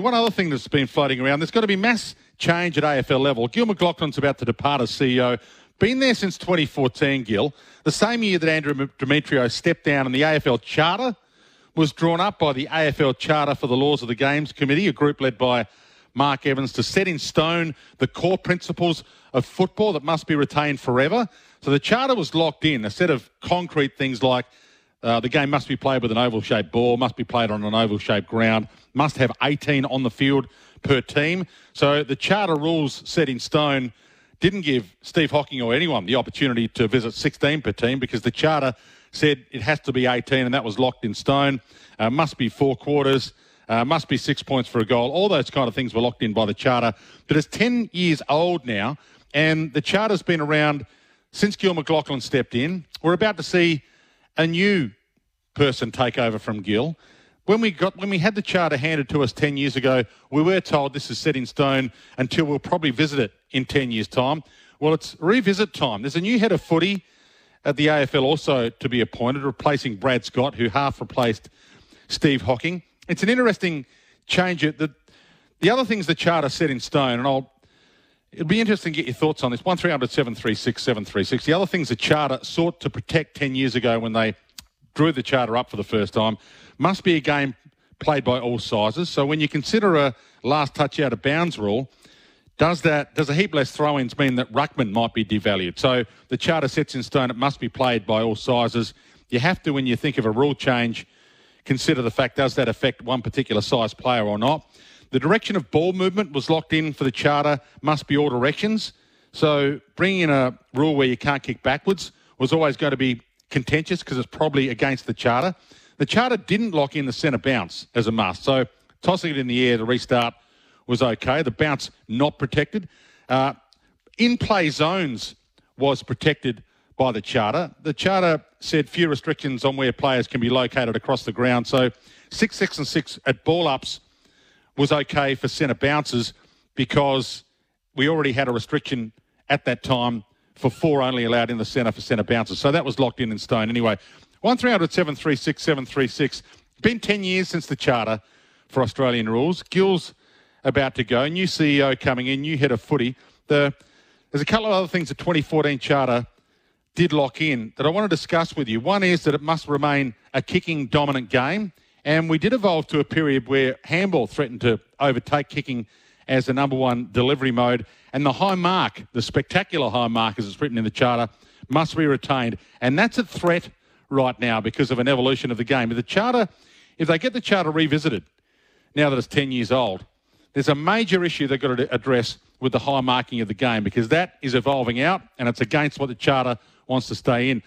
One other thing that's been floating around, there's got to be mass change at AFL level. Gil McLachlan's about to depart as CEO. Been there since 2014, Gil. The same year that Andrew Demetriou stepped down and the AFL Charter was drawn up by the AFL Charter for the Laws of the Games Committee, a group led by Mark Evans, to set in stone the core principles of football that must be retained forever. So the Charter was locked in, a set of concrete things like uh, the game must be played with an oval shaped ball, must be played on an oval shaped ground, must have 18 on the field per team. So the charter rules set in stone didn't give Steve Hocking or anyone the opportunity to visit 16 per team because the charter said it has to be 18 and that was locked in stone. Uh, must be four quarters. Uh, must be six points for a goal. All those kind of things were locked in by the charter. But it's 10 years old now, and the charter's been around since Gil McLachlan stepped in. We're about to see a new person take over from Gil. When we got when we had the charter handed to us ten years ago, we were told this is set in stone until we'll probably visit it in ten years' time. Well, it's revisit time. There's a new head of footy at the AFL also to be appointed, replacing Brad Scott, who half replaced Steve Hocking. It's an interesting change. The, the other things the charter set in stone, and I'll It'd be interesting to get your thoughts on this. 1300 736 736. The other things the Charter sought to protect 10 years ago when they drew the Charter up for the first time must be a game played by all sizes. So when you consider a last touch out of bounds rule, does that does a heap less throw-ins mean that ruckman might be devalued? So the charter sets in stone; it must be played by all sizes. You have to, when you think of a rule change, consider the fact does that affect one particular size player or not. The direction of ball movement was locked in for the charter, must be all directions. So bringing in a rule where you can't kick backwards was always going to be contentious because it's probably against the charter. The charter didn't lock in the centre bounce as a must. So tossing it in the air to restart was okay. The bounce not protected. Uh, in play zones was protected by the charter. The charter said few restrictions on where players can be located across the ground. So six, six, and six at ball ups was okay for centre bounces because we already had a restriction at that time for four only allowed in the centre for centre bounces. So that was locked in in stone anyway. 1300 736 736. Been 10 years since the charter for Australian rules. Gil's about to go. New CEO coming in, new head of footy. The, there's a couple of other things the 2014 charter did lock in that I want to discuss with you. One is that it must remain a kicking dominant game. And we did evolve to a period where handball threatened to overtake kicking as the number one delivery mode. And the high mark, the spectacular high mark, as it's written in the charter, must be retained. And that's a threat right now because of an evolution of the game. If the charter, if they get the charter revisited now that it's 10 years old, there's a major issue they've got to address with the high marking of the game because that is evolving out and it's against what the charter wants to stay in.